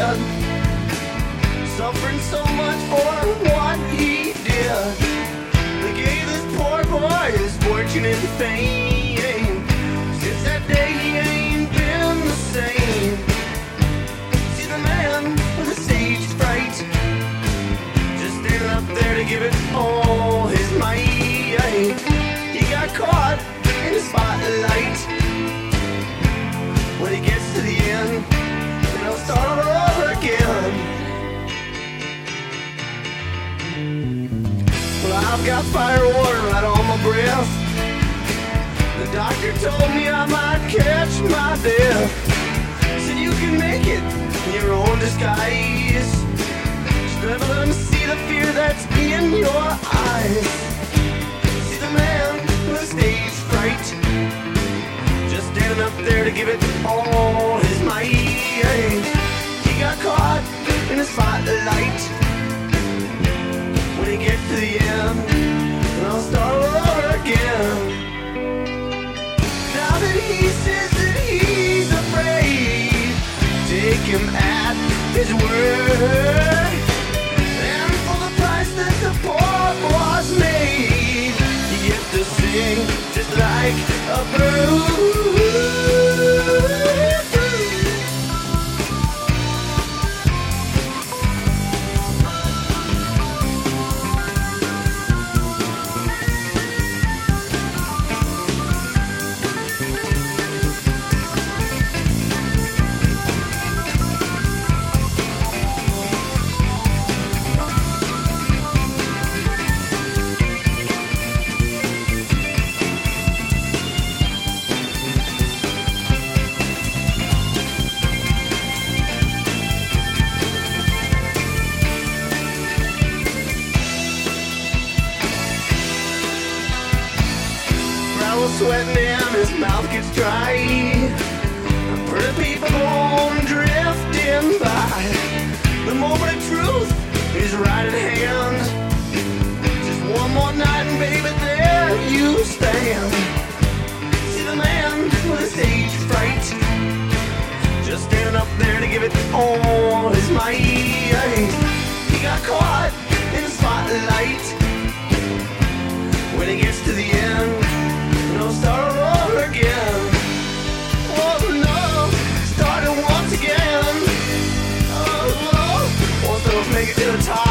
kid. Suffering so much for what he did. They gave this poor boy his fortune and fame. Since that day I've got fire water right on my breath. The doctor told me I might catch my death. Said you can make it in your own disguise. Just let 'em see the fear that's in your eyes. See the man with stage fright. Just standing up there to give it all his might. He got caught in the spotlight. Gets to the end, then I'll start all over again. Now that he says that he's afraid, take him at his word. And for the price that the made, you get to sing just like a bird. Brow sweating and his mouth gets dry. Pretty people go on drifting by. The moment of truth is right at hand. Just one more night and baby, there you stand. See the man with the stage fright. Just standing up there to give it all his might. He got caught in the spotlight. When he gets to the Make it'll tie.